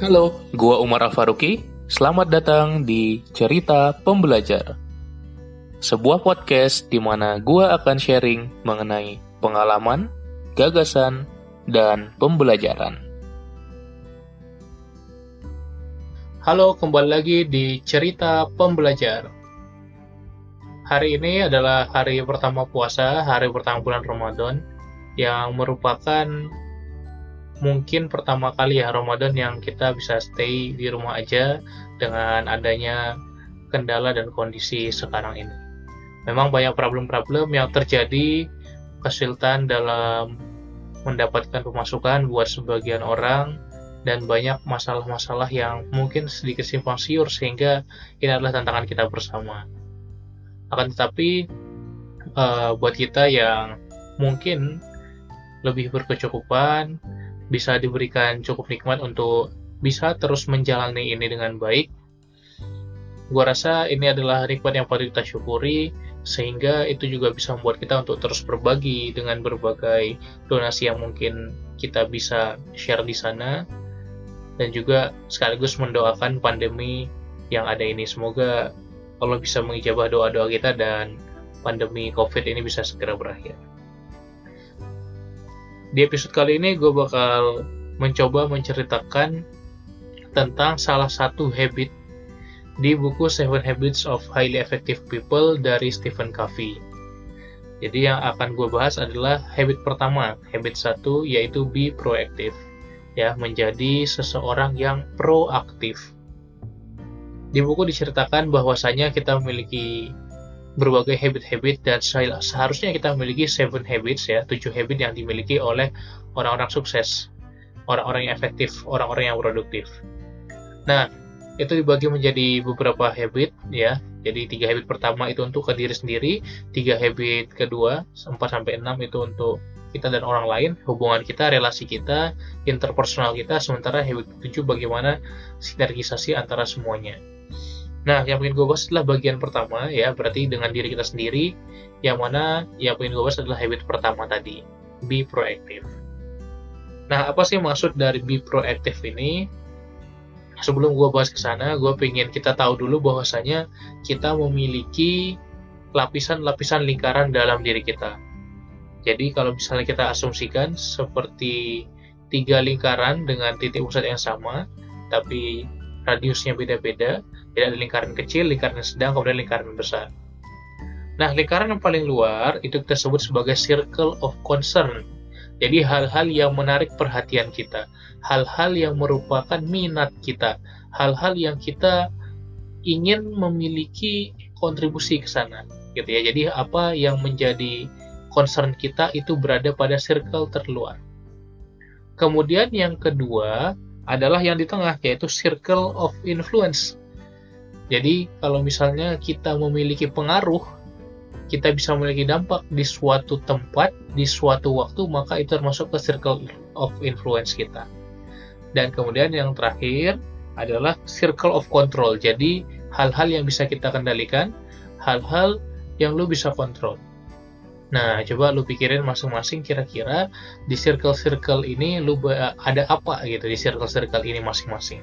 Halo, gua Umar Afaruki. Selamat datang di Cerita Pembelajar. Sebuah podcast di mana gua akan sharing mengenai pengalaman, gagasan, dan pembelajaran. Halo, kembali lagi di Cerita Pembelajar. Hari ini adalah hari pertama puasa, hari pertama bulan Ramadan, yang merupakan mungkin pertama kali ya Ramadan yang kita bisa stay di rumah aja dengan adanya kendala dan kondisi sekarang ini. Memang banyak problem-problem yang terjadi kesulitan dalam mendapatkan pemasukan buat sebagian orang dan banyak masalah-masalah yang mungkin sedikit simpang siur sehingga ini adalah tantangan kita bersama. Akan tetapi uh, buat kita yang mungkin lebih berkecukupan bisa diberikan cukup nikmat untuk bisa terus menjalani ini dengan baik. Gua rasa ini adalah nikmat yang patut kita syukuri, sehingga itu juga bisa membuat kita untuk terus berbagi dengan berbagai donasi yang mungkin kita bisa share di sana, dan juga sekaligus mendoakan pandemi yang ada ini. Semoga Allah bisa mengijabah doa-doa kita dan pandemi COVID ini bisa segera berakhir. Di episode kali ini gue bakal mencoba menceritakan tentang salah satu habit di buku Seven Habits of Highly Effective People dari Stephen Covey. Jadi yang akan gue bahas adalah habit pertama, habit satu yaitu be proactive, ya menjadi seseorang yang proaktif. Di buku diceritakan bahwasanya kita memiliki berbagai habit-habit dan seharusnya kita memiliki seven habits ya, tujuh habit yang dimiliki oleh orang-orang sukses, orang-orang yang efektif, orang-orang yang produktif. Nah, itu dibagi menjadi beberapa habit ya. Jadi tiga habit pertama itu untuk ke diri sendiri, tiga habit kedua 4 sampai 6 itu untuk kita dan orang lain, hubungan kita, relasi kita, interpersonal kita, sementara habit ketujuh bagaimana sinergisasi antara semuanya. Nah, yang ingin gue bahas adalah bagian pertama ya, berarti dengan diri kita sendiri, yang mana yang ingin gue bahas adalah habit pertama tadi, be proactive. Nah, apa sih maksud dari be proactive ini? Sebelum gue bahas ke sana, gue pengen kita tahu dulu bahwasanya kita memiliki lapisan-lapisan lingkaran dalam diri kita. Jadi kalau misalnya kita asumsikan seperti tiga lingkaran dengan titik pusat yang sama, tapi radiusnya beda-beda, tidak ada lingkaran kecil, lingkaran sedang, kemudian lingkaran besar. Nah, lingkaran yang paling luar itu kita sebut sebagai circle of concern. Jadi hal-hal yang menarik perhatian kita, hal-hal yang merupakan minat kita, hal-hal yang kita ingin memiliki kontribusi ke sana, gitu ya. Jadi apa yang menjadi concern kita itu berada pada circle terluar. Kemudian yang kedua adalah yang di tengah yaitu circle of influence. Jadi kalau misalnya kita memiliki pengaruh, kita bisa memiliki dampak di suatu tempat, di suatu waktu, maka itu termasuk ke circle of influence kita. Dan kemudian yang terakhir adalah circle of control. Jadi hal-hal yang bisa kita kendalikan, hal-hal yang lu bisa kontrol. Nah, coba lu pikirin masing-masing kira-kira di circle-circle ini lu ada apa gitu di circle-circle ini masing-masing.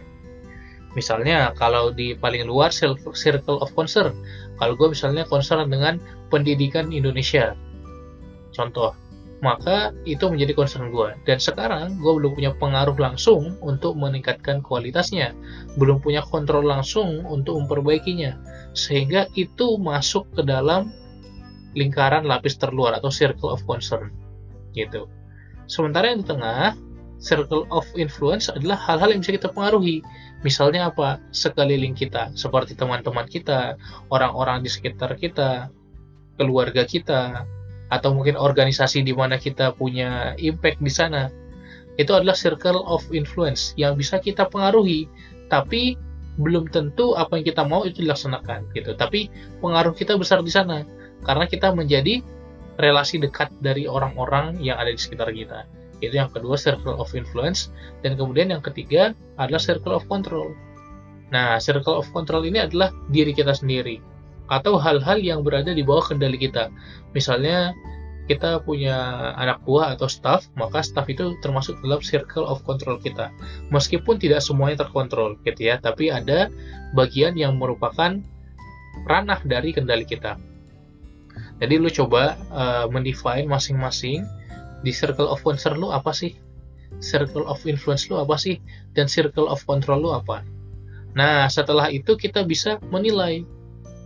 Misalnya kalau di paling luar circle of concern, kalau gue misalnya concern dengan pendidikan Indonesia, contoh, maka itu menjadi concern gue. Dan sekarang gue belum punya pengaruh langsung untuk meningkatkan kualitasnya, belum punya kontrol langsung untuk memperbaikinya, sehingga itu masuk ke dalam lingkaran lapis terluar atau circle of concern gitu. Sementara yang di tengah circle of influence adalah hal-hal yang bisa kita pengaruhi. Misalnya apa? Sekeliling kita, seperti teman-teman kita, orang-orang di sekitar kita, keluarga kita, atau mungkin organisasi di mana kita punya impact di sana. Itu adalah circle of influence yang bisa kita pengaruhi, tapi belum tentu apa yang kita mau itu dilaksanakan gitu. Tapi pengaruh kita besar di sana karena kita menjadi relasi dekat dari orang-orang yang ada di sekitar kita. Itu yang kedua, circle of influence. Dan kemudian yang ketiga adalah circle of control. Nah, circle of control ini adalah diri kita sendiri. Atau hal-hal yang berada di bawah kendali kita. Misalnya, kita punya anak buah atau staff, maka staff itu termasuk dalam circle of control kita. Meskipun tidak semuanya terkontrol gitu ya, tapi ada bagian yang merupakan ranah dari kendali kita. Jadi lu coba uh, mendefine masing-masing di circle of concern lu apa sih? Circle of influence lu apa sih? Dan circle of control lu apa? Nah, setelah itu kita bisa menilai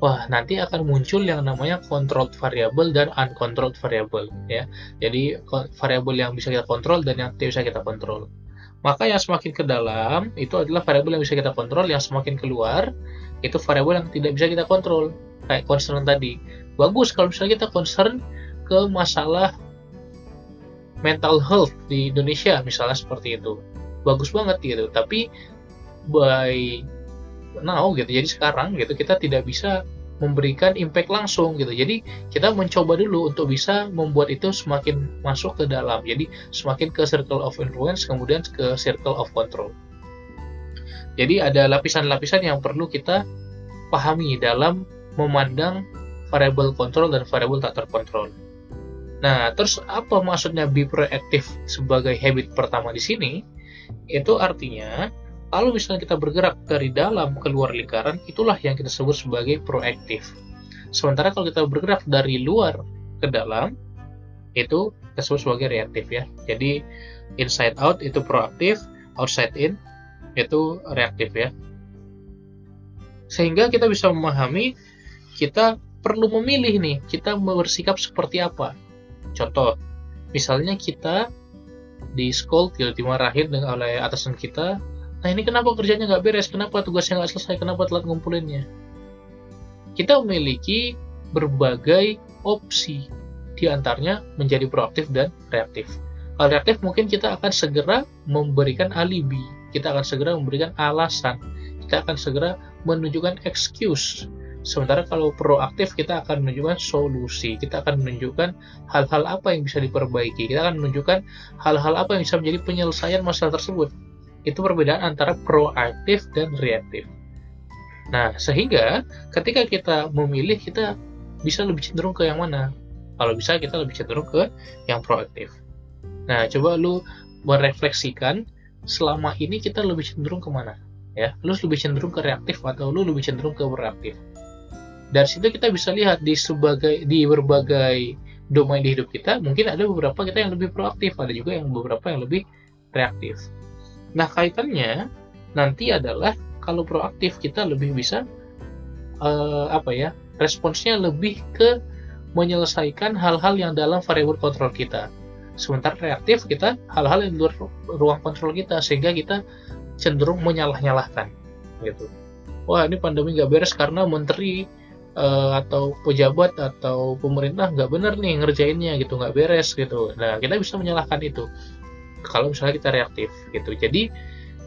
wah nanti akan muncul yang namanya controlled variable dan uncontrolled variable ya. Jadi variabel yang bisa kita kontrol dan yang tidak bisa kita kontrol. Maka yang semakin ke dalam itu adalah variabel yang bisa kita kontrol, yang semakin keluar itu variabel yang tidak bisa kita kontrol. Kayak concern tadi. Bagus kalau misalnya kita concern ke masalah mental health di Indonesia misalnya seperti itu. Bagus banget gitu. Tapi by now gitu jadi sekarang gitu kita tidak bisa memberikan impact langsung gitu jadi kita mencoba dulu untuk bisa membuat itu semakin masuk ke dalam jadi semakin ke circle of influence kemudian ke circle of control jadi ada lapisan-lapisan yang perlu kita pahami dalam memandang variable control dan variable tak terkontrol. Nah, terus apa maksudnya be proactive sebagai habit pertama di sini? Itu artinya kalau misalnya kita bergerak dari dalam keluar lingkaran, itulah yang kita sebut sebagai proaktif. Sementara kalau kita bergerak dari luar ke dalam, itu kita sebut sebagai reaktif ya. Jadi inside out itu proaktif, outside in itu reaktif ya. Sehingga kita bisa memahami kita perlu memilih nih, kita bersikap seperti apa. Contoh, misalnya kita di sekolah tidak dimarahin dengan oleh atasan kita Nah ini kenapa kerjanya nggak beres? Kenapa tugasnya nggak selesai? Kenapa telat ngumpulinnya? Kita memiliki berbagai opsi, di antaranya menjadi proaktif dan reaktif. Kalau reaktif mungkin kita akan segera memberikan alibi, kita akan segera memberikan alasan, kita akan segera menunjukkan excuse. Sementara kalau proaktif kita akan menunjukkan solusi, kita akan menunjukkan hal-hal apa yang bisa diperbaiki, kita akan menunjukkan hal-hal apa yang bisa menjadi penyelesaian masalah tersebut itu perbedaan antara proaktif dan reaktif. Nah, sehingga ketika kita memilih, kita bisa lebih cenderung ke yang mana? Kalau bisa, kita lebih cenderung ke yang proaktif. Nah, coba lu merefleksikan selama ini kita lebih cenderung ke mana? Ya, lu lebih cenderung ke reaktif atau lu lebih cenderung ke proaktif? Dari situ kita bisa lihat di sebagai di berbagai domain di hidup kita, mungkin ada beberapa kita yang lebih proaktif, ada juga yang beberapa yang lebih reaktif. Nah, kaitannya nanti adalah kalau proaktif kita lebih bisa uh, apa ya? Responsnya lebih ke menyelesaikan hal-hal yang dalam variabel kontrol kita. Sementara reaktif kita hal-hal yang luar ruang kontrol kita sehingga kita cenderung menyalah-nyalahkan gitu. Wah, ini pandemi nggak beres karena menteri uh, atau pejabat atau pemerintah nggak benar nih ngerjainnya gitu nggak beres gitu. Nah kita bisa menyalahkan itu. Kalau misalnya kita reaktif gitu. Jadi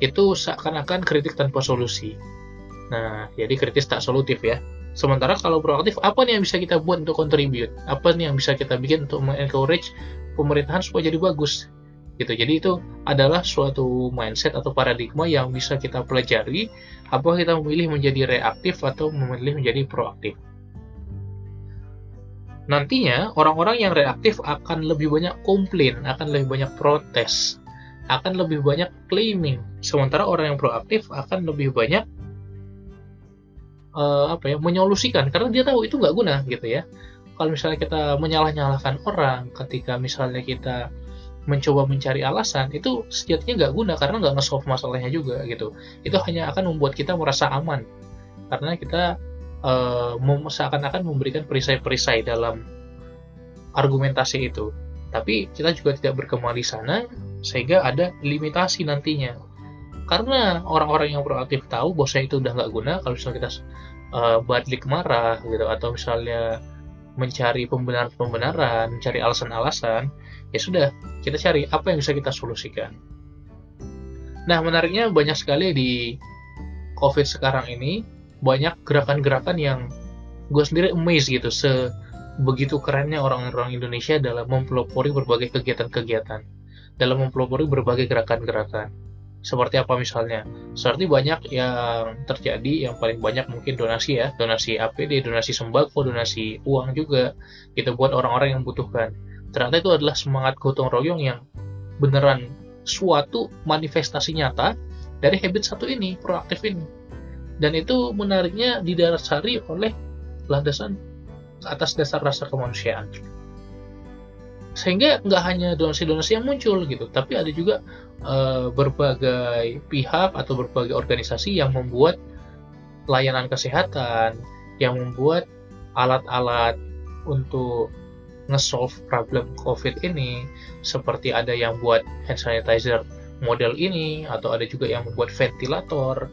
itu seakan-akan kritik tanpa solusi. Nah jadi kritis tak solutif ya. Sementara kalau proaktif apa nih yang bisa kita buat untuk contribute apa nih yang bisa kita bikin untuk encourage pemerintahan supaya jadi bagus gitu jadi itu adalah suatu mindset atau paradigma yang bisa kita pelajari apakah kita memilih menjadi reaktif atau memilih menjadi proaktif Nantinya, orang-orang yang reaktif akan lebih banyak komplain, akan lebih banyak protes, akan lebih banyak claiming. Sementara orang yang proaktif akan lebih banyak uh, apa ya, menyolusikan karena dia tahu itu nggak guna gitu ya. Kalau misalnya kita menyalah-nyalahkan orang, ketika misalnya kita mencoba mencari alasan, itu sejatinya nggak guna karena nggak nge-solve masalahnya juga gitu. Itu hanya akan membuat kita merasa aman karena kita uh, seakan-akan memberikan perisai-perisai dalam argumentasi itu. Tapi kita juga tidak berkembang di sana sehingga ada limitasi nantinya. Karena orang-orang yang proaktif tahu bahwa itu udah nggak guna kalau misalnya kita uh, balik marah gitu atau misalnya mencari pembenaran-pembenaran, mencari alasan-alasan, ya sudah kita cari apa yang bisa kita solusikan. Nah menariknya banyak sekali di COVID sekarang ini banyak gerakan-gerakan yang gue sendiri amazed gitu sebegitu kerennya orang-orang Indonesia dalam mempelopori berbagai kegiatan-kegiatan dalam mempelopori berbagai gerakan-gerakan seperti apa misalnya seperti banyak yang terjadi yang paling banyak mungkin donasi ya donasi APD donasi sembako donasi uang juga kita buat orang-orang yang membutuhkan ternyata itu adalah semangat gotong royong yang beneran suatu manifestasi nyata dari habit satu ini, proaktif ini. Dan itu menariknya didasari oleh landasan atas dasar rasa kemanusiaan. Sehingga nggak hanya donasi-donasi yang muncul gitu, tapi ada juga uh, berbagai pihak atau berbagai organisasi yang membuat layanan kesehatan, yang membuat alat-alat untuk nge-solve problem COVID ini, seperti ada yang buat hand sanitizer model ini, atau ada juga yang membuat ventilator,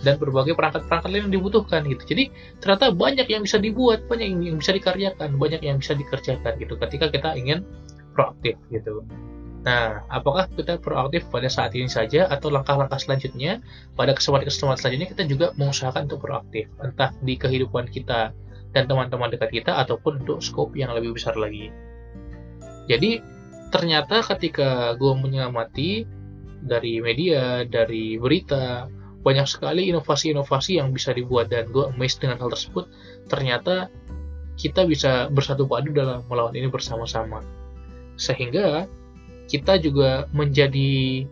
dan berbagai perangkat-perangkat lain yang dibutuhkan gitu. Jadi ternyata banyak yang bisa dibuat, banyak yang bisa dikaryakan, banyak yang bisa dikerjakan gitu ketika kita ingin proaktif gitu. Nah, apakah kita proaktif pada saat ini saja atau langkah-langkah selanjutnya pada kesempatan-kesempatan selanjutnya kita juga mengusahakan untuk proaktif, entah di kehidupan kita dan teman-teman dekat kita ataupun untuk scope yang lebih besar lagi. Jadi ternyata ketika gue mengamati dari media, dari berita, banyak sekali inovasi-inovasi yang bisa dibuat dan gue amazed dengan hal tersebut. Ternyata kita bisa bersatu padu dalam melawan ini bersama-sama. Sehingga kita juga menjadi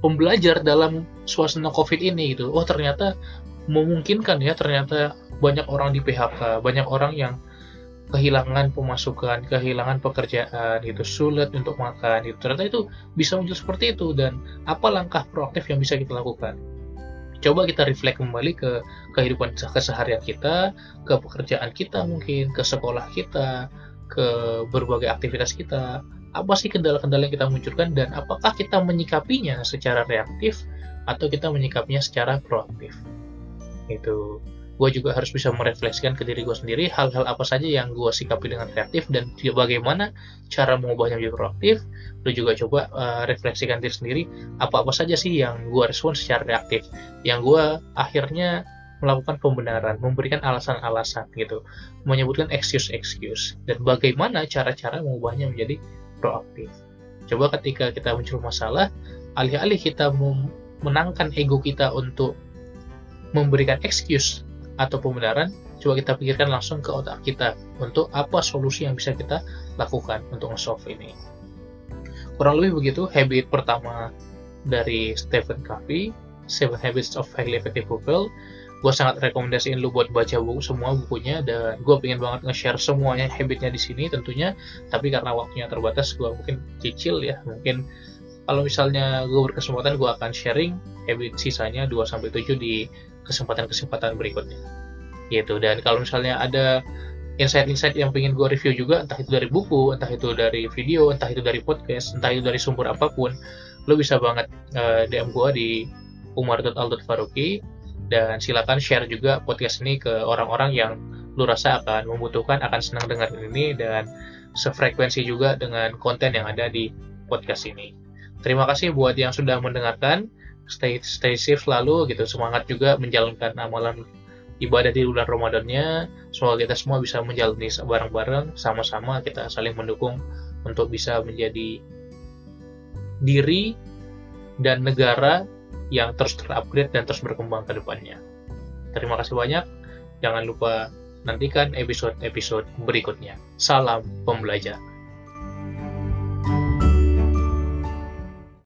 pembelajar dalam suasana COVID ini gitu. Oh ternyata memungkinkan ya ternyata banyak orang di PHK, banyak orang yang kehilangan pemasukan, kehilangan pekerjaan, itu sulit untuk makan, itu ternyata itu bisa muncul seperti itu dan apa langkah proaktif yang bisa kita lakukan? Coba kita reflect kembali ke kehidupan keseharian kita, ke pekerjaan kita mungkin, ke sekolah kita, ke berbagai aktivitas kita. Apa sih kendala-kendala yang kita munculkan dan apakah kita menyikapinya secara reaktif atau kita menyikapinya secara proaktif? Itu gue juga harus bisa merefleksikan ke diri gue sendiri hal-hal apa saja yang gue sikapi dengan reaktif dan bagaimana cara mengubahnya menjadi proaktif lu juga coba uh, refleksikan diri sendiri apa-apa saja sih yang gue respon secara reaktif yang gue akhirnya melakukan pembenaran, memberikan alasan-alasan gitu, menyebutkan excuse-excuse, dan bagaimana cara-cara mengubahnya menjadi proaktif. Coba ketika kita muncul masalah, alih-alih kita memenangkan ego kita untuk memberikan excuse atau pembenaran, coba kita pikirkan langsung ke otak kita untuk apa solusi yang bisa kita lakukan untuk nge-solve ini. Kurang lebih begitu habit pertama dari Stephen Covey, Seven Habits of Highly Effective People. Gue sangat rekomendasiin lu buat baca buku semua bukunya dan gue pengen banget nge-share semuanya habitnya di sini tentunya. Tapi karena waktunya terbatas, gue mungkin cicil ya, mungkin kalau misalnya gue berkesempatan gue akan sharing habit sisanya 2 sampai 7 di kesempatan-kesempatan berikutnya. Gitu. Dan kalau misalnya ada insight-insight yang pengen gue review juga entah itu dari buku entah itu dari video entah itu dari podcast entah itu dari sumber apa pun lo bisa banget uh, eh, DM gue di umar.al.faruki dan silakan share juga podcast ini ke orang-orang yang lo rasa akan membutuhkan akan senang dengar ini dan sefrekuensi juga dengan konten yang ada di podcast ini. Terima kasih buat yang sudah mendengarkan stay stay safe selalu gitu semangat juga menjalankan amalan ibadah di bulan Ramadannya semoga kita semua bisa menjalani bareng-bareng sama-sama kita saling mendukung untuk bisa menjadi diri dan negara yang terus terupgrade dan terus berkembang ke depannya. Terima kasih banyak. Jangan lupa nantikan episode-episode berikutnya. Salam pembelajar.